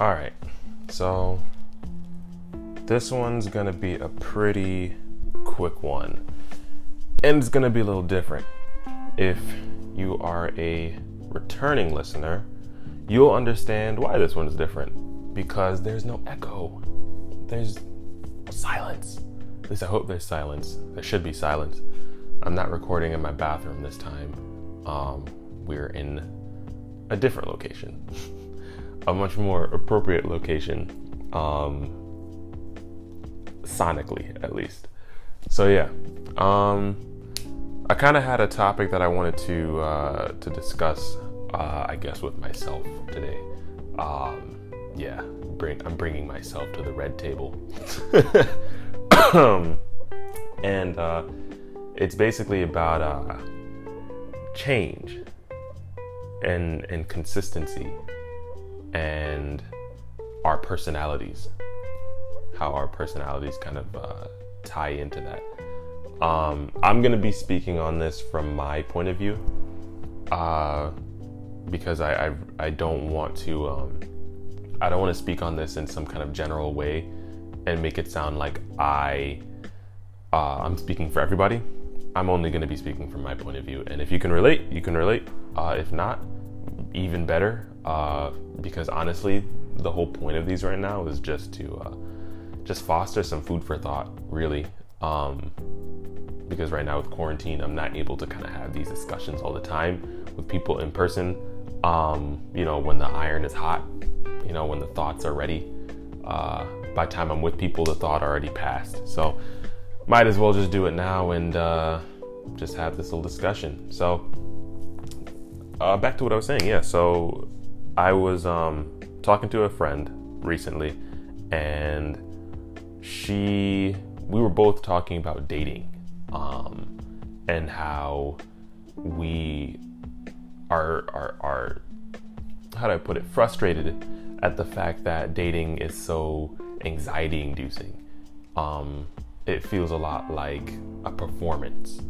All right, so this one's gonna be a pretty quick one, and it's gonna be a little different. If you are a returning listener, you'll understand why this one's different because there's no echo, there's silence. At least I hope there's silence. There should be silence. I'm not recording in my bathroom this time. Um, we're in a different location, a much more appropriate location, um, sonically at least. So yeah, um, I kind of had a topic that I wanted to uh, to discuss, uh, I guess, with myself today. Um, yeah, bring, I'm bringing myself to the red table, and uh, it's basically about uh, change and and consistency and our personalities how our personalities kind of uh, tie into that. Um, i'm going to be speaking on this from my point of view uh, because I, I, I don't want to um, i don't want to speak on this in some kind of general way and make it sound like i uh, i'm speaking for everybody. I'm only going to be speaking from my point of view. And if you can relate you can relate. Uh, if not even better uh, because honestly, the whole point of these right now is just to uh, just foster some food for thought, really. Um, because right now with quarantine, I'm not able to kind of have these discussions all the time with people in person. Um, you know, when the iron is hot, you know, when the thoughts are ready. Uh, by the time I'm with people, the thought already passed. So, might as well just do it now and uh, just have this little discussion. So, uh, back to what I was saying. Yeah, so I was um, talking to a friend recently, and she, we were both talking about dating, um, and how we are are are how do I put it frustrated at the fact that dating is so anxiety inducing. Um, it feels a lot like a performance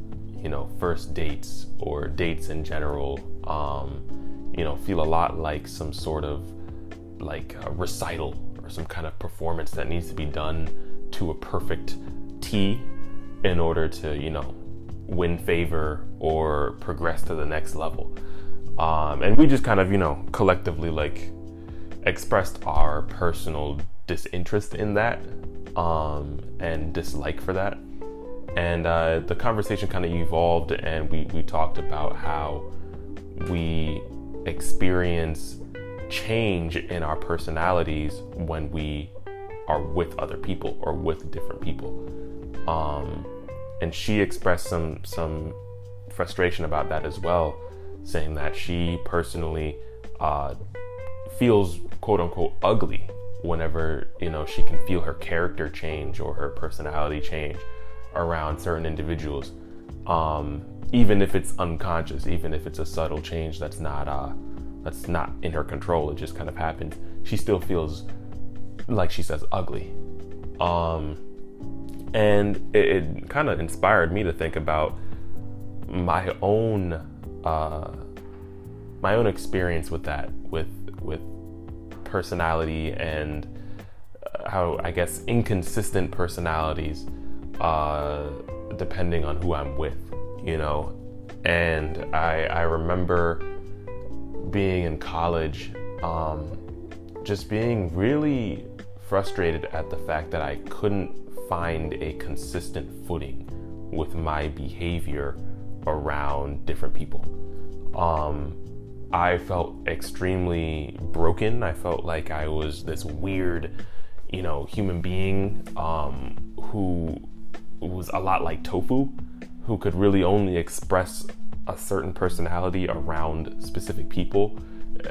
you know, first dates or dates in general, um, you know, feel a lot like some sort of like recital or some kind of performance that needs to be done to a perfect T in order to, you know, win favor or progress to the next level. Um, and we just kind of, you know, collectively like expressed our personal disinterest in that um, and dislike for that and uh, the conversation kind of evolved and we, we talked about how we experience change in our personalities when we are with other people or with different people. Um, and she expressed some some frustration about that as well saying that she personally uh, feels quote unquote ugly whenever you know she can feel her character change or her personality change around certain individuals, um, even if it's unconscious, even if it's a subtle change that's not uh, that's not in her control. It just kind of happens. She still feels like she says ugly, um, and it, it kind of inspired me to think about my own uh, my own experience with that with with personality and uh, how I guess inconsistent personalities uh, depending on who I'm with, you know. And I, I remember being in college, um, just being really frustrated at the fact that I couldn't find a consistent footing with my behavior around different people. Um, I felt extremely broken. I felt like I was this weird, you know, human being um, who was a lot like Tofu, who could really only express a certain personality around specific people.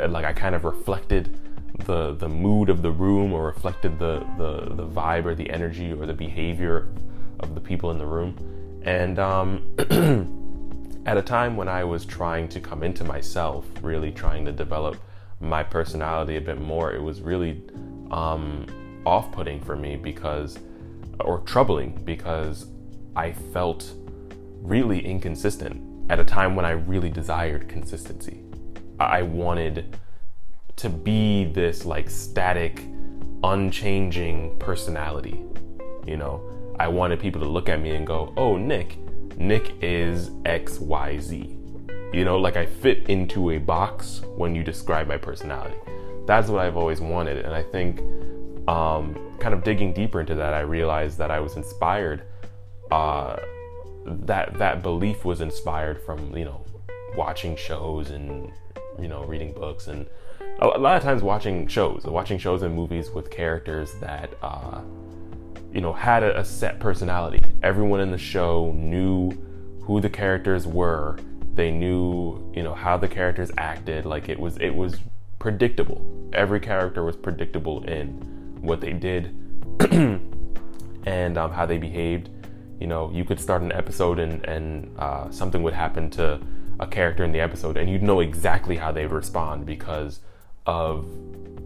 Like I kind of reflected the the mood of the room or reflected the the the vibe or the energy or the behavior of the people in the room. And um, at a time when I was trying to come into myself, really trying to develop my personality a bit more, it was really um, off-putting for me because or troubling because I felt really inconsistent at a time when I really desired consistency. I wanted to be this like static, unchanging personality. You know, I wanted people to look at me and go, "Oh, Nick, Nick is XYZ." You know, like I fit into a box when you describe my personality. That's what I've always wanted, and I think um, kind of digging deeper into that, I realized that I was inspired. Uh, that that belief was inspired from you know watching shows and you know reading books and a lot of times watching shows, watching shows and movies with characters that uh, you know had a, a set personality. Everyone in the show knew who the characters were. They knew you know how the characters acted. Like it was it was predictable. Every character was predictable in what they did and um, how they behaved. You know, you could start an episode and, and uh, something would happen to a character in the episode, and you'd know exactly how they respond because of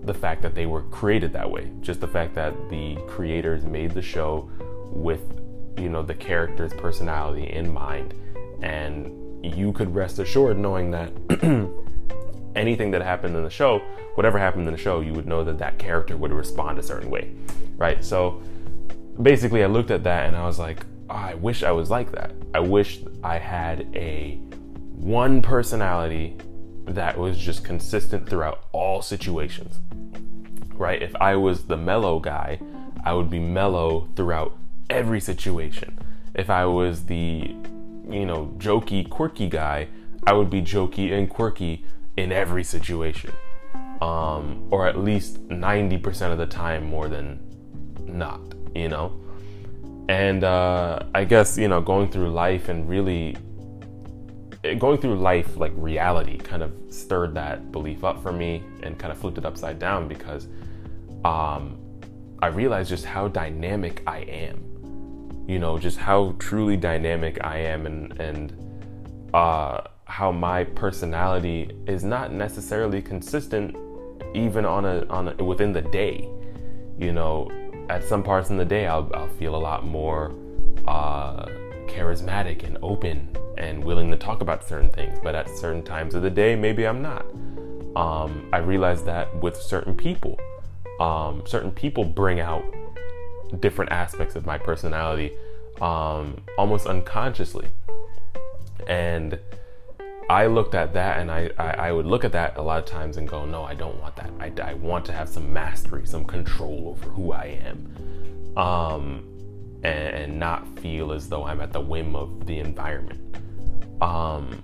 the fact that they were created that way. Just the fact that the creators made the show with, you know, the character's personality in mind, and you could rest assured knowing that anything that happened in the show, whatever happened in the show, you would know that that character would respond a certain way, right? So basically, I looked at that and I was like, I wish I was like that. I wish I had a one personality that was just consistent throughout all situations, right? If I was the mellow guy, I would be mellow throughout every situation. If I was the, you know, jokey, quirky guy, I would be jokey and quirky in every situation, um, or at least 90% of the time more than not, you know? And uh, I guess, you know, going through life and really eh, going through life like reality kind of stirred that belief up for me and kind of flipped it upside down because um, I realized just how dynamic I am. You know, just how truly dynamic I am and, and, uh, how my personality is not necessarily consistent even on a on a, within the day. You know, at some parts in the day, I'll, I'll feel a lot more uh, charismatic and open and willing to talk about certain things. But at certain times of the day, maybe I'm not. Um, I realize that with certain people, um, certain people bring out different aspects of my personality um, almost unconsciously. And I looked at that and I, I, I, would look at that a lot of times and go, no, I don't want that. I, I want to have some mastery, some control over who I am, um, and, and, not feel as though I'm at the whim of the environment. Um,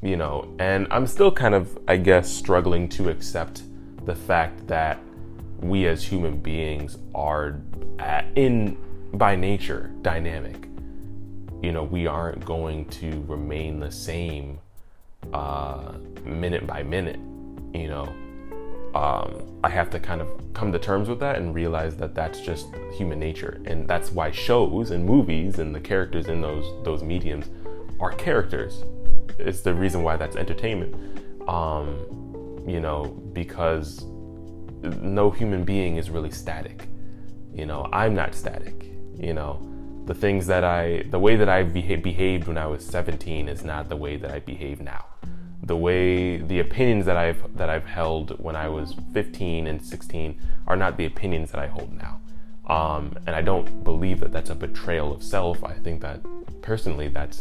you know, and I'm still kind of, I guess, struggling to accept the fact that we as human beings are at, in by nature dynamic. You know, we aren't going to remain the same uh, minute by minute, you know, um, I have to kind of come to terms with that and realize that that's just human nature, and that's why shows and movies and the characters in those those mediums are characters. It's the reason why that's entertainment. Um, you know, because no human being is really static. You know, I'm not static. You know, the things that I, the way that I beha- behaved when I was 17 is not the way that I behave now the way the opinions that I've that I've held when I was 15 and 16 are not the opinions that I hold now. Um, and I don't believe that that's a betrayal of self. I think that personally, that's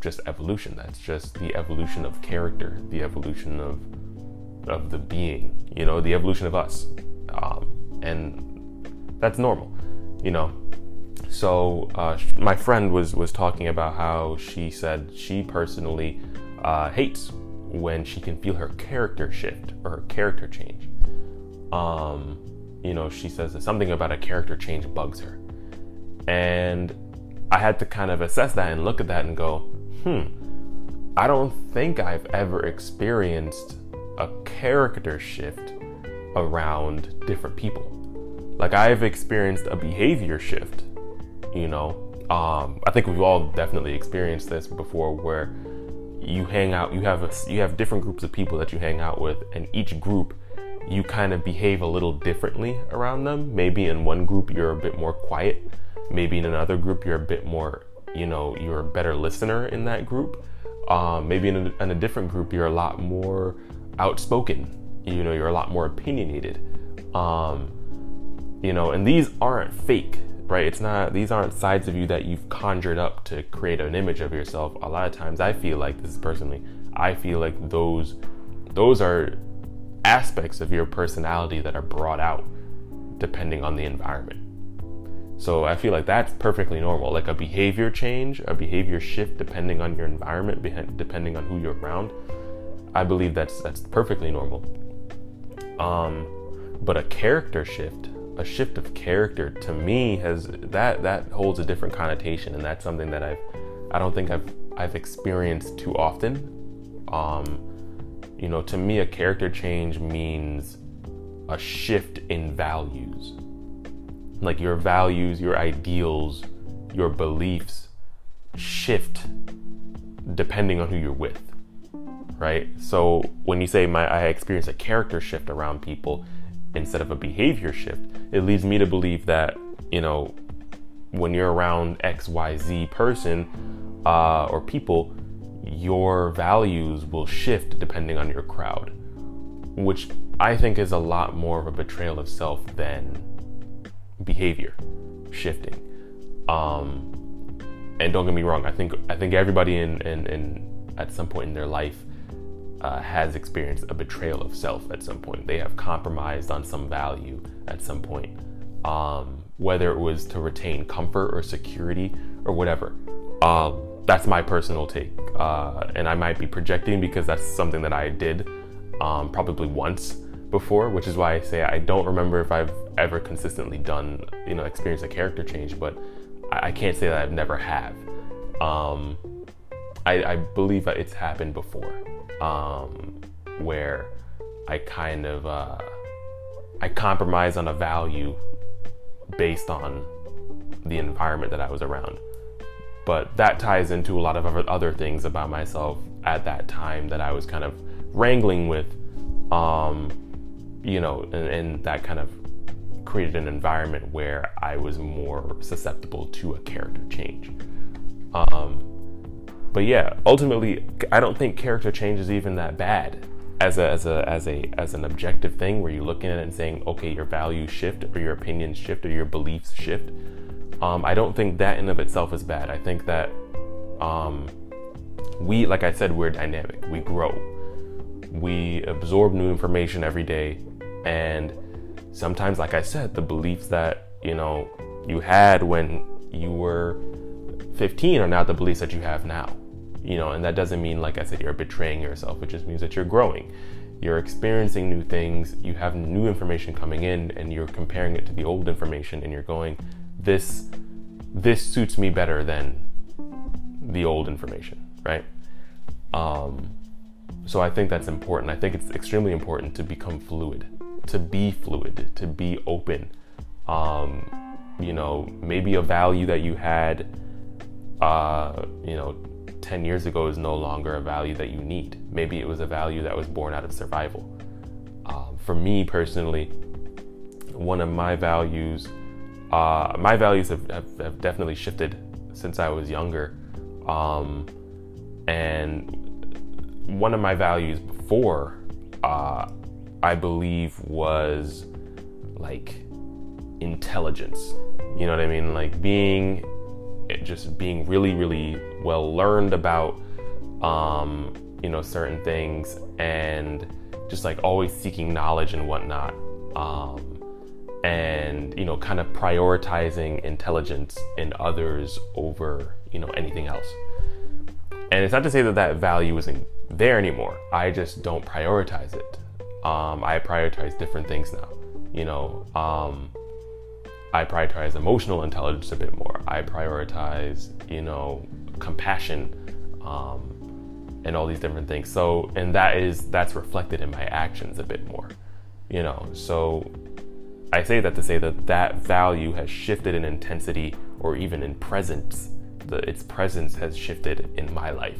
just evolution. That's just the evolution of character, the evolution of of the being. You know, the evolution of us, um, and that's normal. You know. So uh, my friend was was talking about how she said she personally uh, hates when she can feel her character shift or her character change. Um, you know, she says that something about a character change bugs her. And I had to kind of assess that and look at that and go, hmm, I don't think I've ever experienced a character shift around different people. Like I've experienced a behavior shift, you know. Um, I think we've all definitely experienced this before where you hang out you have a, you have different groups of people that you hang out with and each group you kind of behave a little differently around them. Maybe in one group you're a bit more quiet. Maybe in another group you're a bit more you know you're a better listener in that group. Um, maybe in a, in a different group you're a lot more outspoken you know you're a lot more opinionated. Um, you know and these aren't fake right? It's not these aren't sides of you that you've conjured up to create an image of yourself. A lot of times i feel like this is personally i feel like those those are aspects of your personality that are brought out depending on the environment. So i feel like that's perfectly normal. Like a behavior change a behavior shift depending on your environment depending on who you're around i believe that's that's perfectly normal. Um but a character shift a shift of character to me has that that holds a different connotation and that's something that I've I don't think I've I've experienced too often. Um you know to me a character change means a shift in values. Like your values your ideals your beliefs shift depending on who you're with right? So when you say my I experience a character shift around people instead of a behavior shift, it leads me to believe that, you know, when you're around XYZ person uh, or people, your values will shift depending on your crowd, which I think is a lot more of a betrayal of self than behavior shifting. Um, and don't get me wrong, I think I think everybody in, in, in at some point in their life uh, has experienced a betrayal of self at some point. They have compromised on some value at some point, um, whether it was to retain comfort or security or whatever. Um, that's my personal take, uh, and I might be projecting because that's something that I did um, probably once before, which is why I say I don't remember if I've ever consistently done, you know, experienced a character change, but I, I can't say that I've never have. Um, I, I believe that it's happened before um, where I kind of uh, I compromise on a value based on the environment that I was around. But that ties into a lot of other things about myself at that time that I was kind of wrangling with, um, you know, and, and that kind of created an environment where I was more susceptible to a character change. Um, but yeah, ultimately, I don't think character change is even that bad as a as a as a as an objective thing where you're looking at it and saying, okay, your values shift or your opinions shift or your beliefs shift. Um, I don't think that in of itself is bad. I think that um, we, like I said, we're dynamic. We grow. We absorb new information every day, and sometimes, like I said, the beliefs that you know you had when you were 15 are not the beliefs that you have now you know and that doesn't mean like i said you're betraying yourself it just means that you're growing. You're experiencing new things. You have new information coming in and you're comparing it to the old information and you're going this this suits me better than the old information right? Um, so i think that's important. I think it's extremely important to become fluid to be fluid to be open. Um, you know maybe a value that you had uh, you know 10 years ago is no longer a value that you need. Maybe it was a value that was born out of survival. Um, for me personally, one of my values, uh, my values have, have, have, definitely shifted since I was younger. Um, and one of my values before, uh, I believe, was like intelligence. You know what I mean? Like being just being really, really well learned about, um, you know, certain things and just like always seeking knowledge and whatnot. Um, and, you know, kind of prioritizing intelligence in others over, you know, anything else. And it's not to say that that value isn't there anymore. I just don't prioritize it. Um, I prioritize different things now. You know, um, I prioritize emotional intelligence a bit more. I prioritize, you know, compassion, um, and all these different things. So, and that is that's reflected in my actions a bit more, you know. So, I say that to say that that value has shifted in intensity or even in presence. The, its presence has shifted in my life,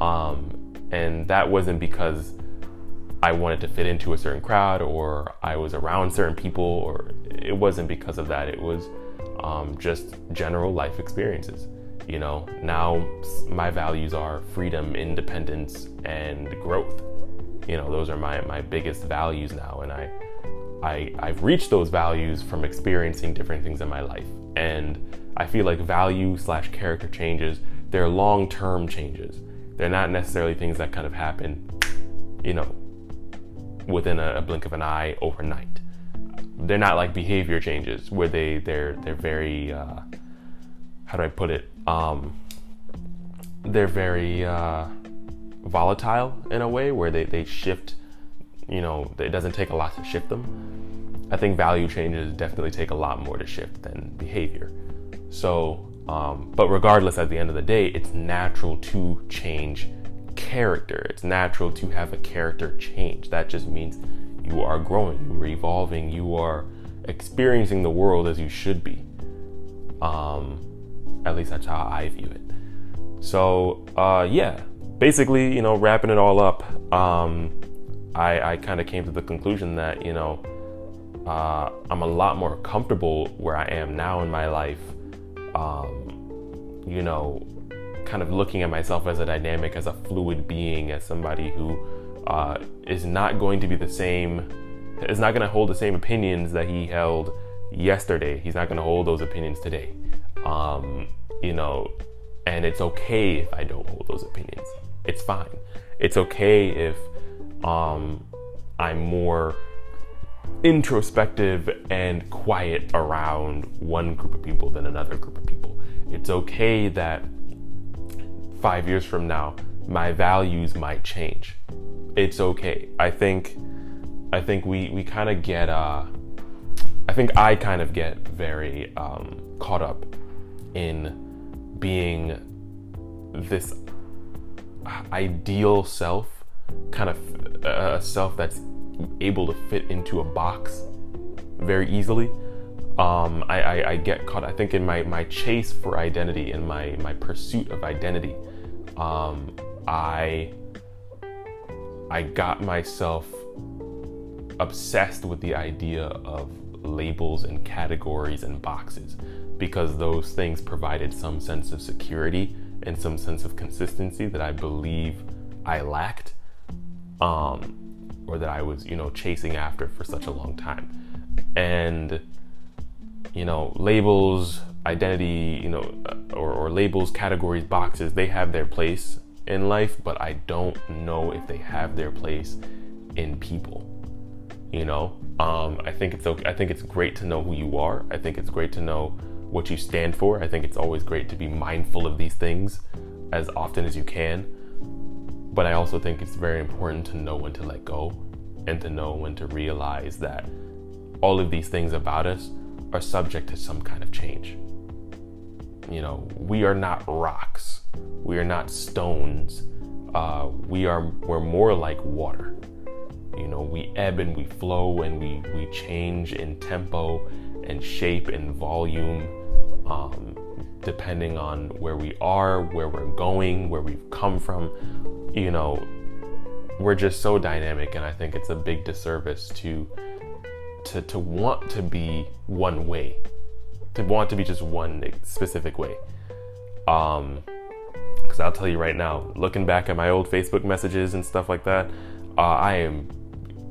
um, and that wasn't because I wanted to fit into a certain crowd or I was around certain people, or it wasn't because of that. It was um, just general life experiences. You know, now my values are freedom, independence, and growth. You know, those are my my biggest values now, and I I I've reached those values from experiencing different things in my life, and I feel like value slash character changes they're long term changes. They're not necessarily things that kind of happen, you know, within a, a blink of an eye overnight. They're not like behavior changes where they they're they're very uh, how do I put it? Um, they're very uh, volatile in a way where they, they shift, you know, it doesn't take a lot to shift them. I think value changes definitely take a lot more to shift than behavior. So, um, but regardless, at the end of the day, it's natural to change character. It's natural to have a character change. That just means you are growing, you are evolving, you are experiencing the world as you should be. Um, at least that's how I view it. So, uh, yeah, basically, you know, wrapping it all up, um, I, I kind of came to the conclusion that, you know, uh, I'm a lot more comfortable where I am now in my life. Um, you know, kind of looking at myself as a dynamic, as a fluid being, as somebody who uh, is not going to be the same, is not going to hold the same opinions that he held yesterday. He's not going to hold those opinions today. Um, you know, and it's okay if I don't hold those opinions. It's fine. It's okay if um, I'm more introspective and quiet around one group of people than another group of people. It's okay that five years from now, my values might change. It's okay. I think, I think we we kind of get. Uh, I think I kind of get very um, caught up in being this ideal self, kind of a self that's able to fit into a box very easily. Um, I, I, I, get caught, I think, in my, my chase for identity, in my, my pursuit of identity. Um, I, I got myself obsessed with the idea of labels and categories and boxes because those things provided some sense of security and some sense of consistency that I believe I lacked, um, or that I was, you know, chasing after for such a long time. And, you know, labels, identity, you know, or, or labels, categories, boxes, they have their place in life, but I don't know if they have their place in people. You know, um, I think it's okay. I think it's great to know who you are. I think it's great to know what you stand for. I think it's always great to be mindful of these things as often as you can. But I also think it's very important to know when to let go and to know when to realize that all of these things about us are subject to some kind of change. You know, we are not rocks, we are not stones. Uh, we are we're more like water. You know, we ebb and we flow and we we change in tempo and shape and volume um, depending on where we are, where we're going, where we've come from. You know, we're just so dynamic, and I think it's a big disservice to to to want to be one way, to want to be just one specific way. Um, because I'll tell you right now, looking back at my old Facebook messages and stuff like that, uh, I am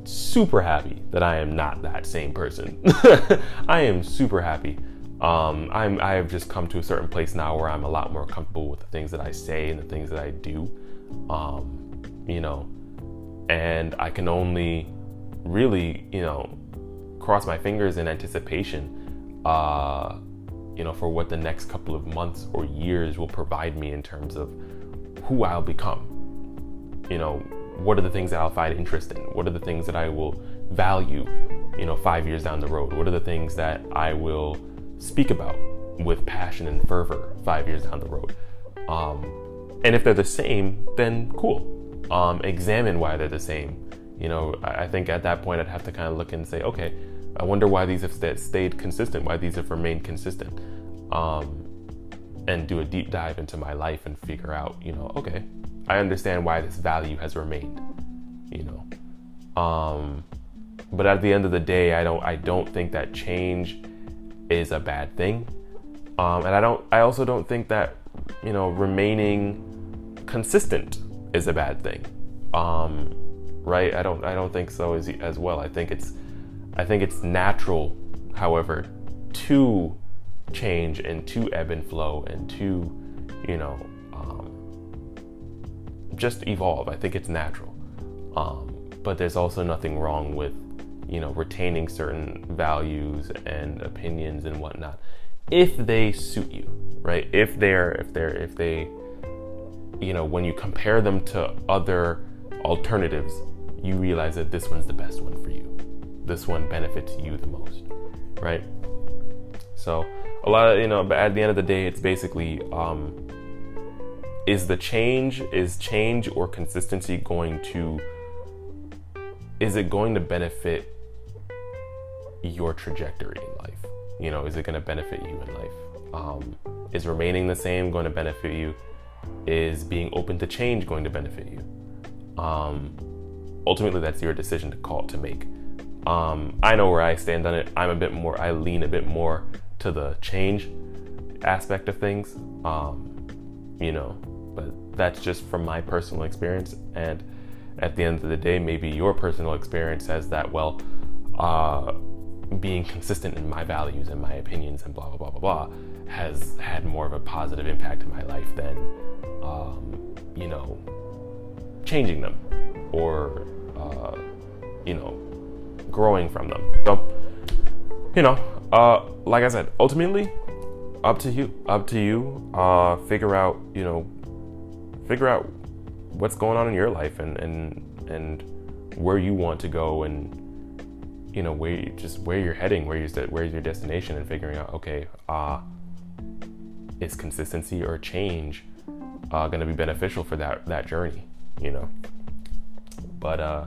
super happy that I am not that same person. I am super happy um, I'm, I have just come to a certain place now where I'm a lot more comfortable with the things that I say and the things that I do. Um, you know, and I can only really, you know, cross my fingers in anticipation, uh, you know, for what the next couple of months or years will provide me in terms of who I'll become. You know, what are the things that I'll find interesting? What are the things that I will value, you know, five years down the road? What are the things that I will speak about with passion and fervor five years down the road. Um, and if they're the same, then cool. Um, examine why they're the same. You know, I, think at that point I'd have to kind of look and say, okay, I wonder why these have stayed consistent, why these have remained consistent, um, and do a deep dive into my life and figure out, you know, okay, I understand why this value has remained. You know, um, but at the end of the day, I don't, I don't think that change is a bad thing. Um, and I don't. I also don't think that you know remaining consistent is a bad thing. Um, right? I don't I don't think so as as well. I think it's I think it's natural, however, to change and to ebb and flow and to, you know, um, just evolve. I think it's natural. Um, but there's also nothing wrong with, you know, retaining certain values and opinions and whatnot if they suit you, right? If they're, if they're, if they, you know, when you compare them to other alternatives, you realize that this one's the best one for you. This one benefits you the most, right? So, a lot of, you know, but at the end of the day, it's basically, um, is the change, is change or consistency going to, is it going to benefit your trajectory in life? You know, is it going to benefit you in life? Um, is remaining the same going to benefit you? Is being open to change going to benefit you? Um, ultimately, that's your decision to call to make. Um, I know where I stand on it. I'm a bit more. I lean a bit more to the change aspect of things. Um, you know, but that's just from my personal experience. And at the end of the day, maybe your personal experience says that well, uh, being consistent in my values and my opinions and blah blah blah blah blah has had more of a positive impact in my life than um, you know changing them or uh, you know growing from them. So you know, uh, like I said, ultimately up to you. Up to you. Uh, figure out you know figure out what's going on in your life and and and where you want to go and you know where you, just where you're heading, where you where's your destination, and figuring out okay, uh, is consistency or change uh, going to be beneficial for that that journey, you know? But uh,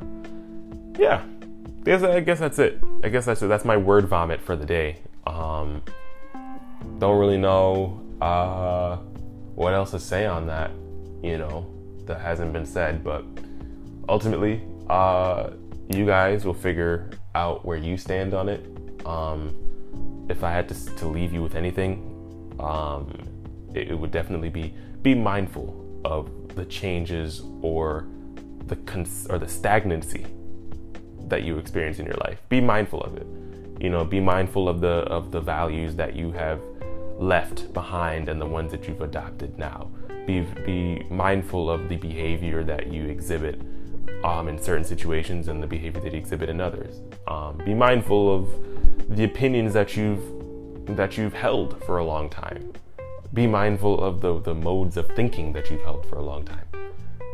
yeah, I guess, I guess that's it. I guess that's it. That's my word vomit for the day. Um, don't really know uh, what else to say on that, you know, that hasn't been said, but ultimately, uh, you guys will figure out where you stand on it. Um, if I had to, to leave you with anything, um, it, it, would definitely be be mindful of the changes or the cons- or the stagnancy that you experience in your life. Be mindful of it. You know, be mindful of the of the values that you have left behind and the ones that you've adopted now. Be be mindful of the behavior that you exhibit um, in certain situations and the behavior that you exhibit in others. Um, be mindful of the opinions that you've that you've held for a long time. Be mindful of the the modes of thinking that you've held for a long time,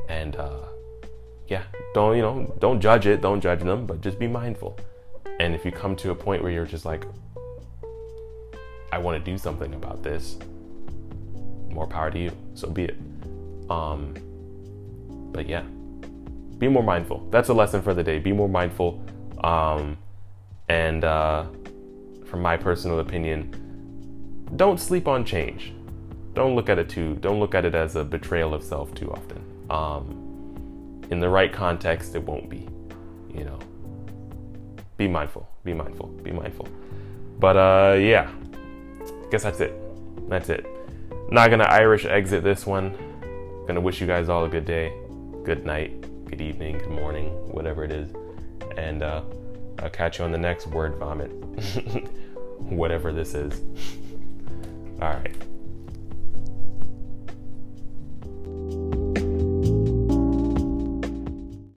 and uh, yeah, don't you know don't judge it, don't judge them, but just be mindful. And if you come to a point where you're just like, I want to do something about this, more power to you. So be it. Um, but yeah be more mindful. That's a lesson for the day. Be more mindful. Um, and uh, from my personal opinion, don't sleep on change. Don't look at it too. Don't look at it as a betrayal of self too often. Um, in the right context, it won't be. You know. Be mindful. Be mindful. Be mindful. But uh, yeah, guess that's it. That's it. Not gonna Irish exit this one. Gonna wish you guys all a good day, good night, good evening, good morning, whatever it is. And uh, I'll catch you on the next word vomit, whatever this is. All right.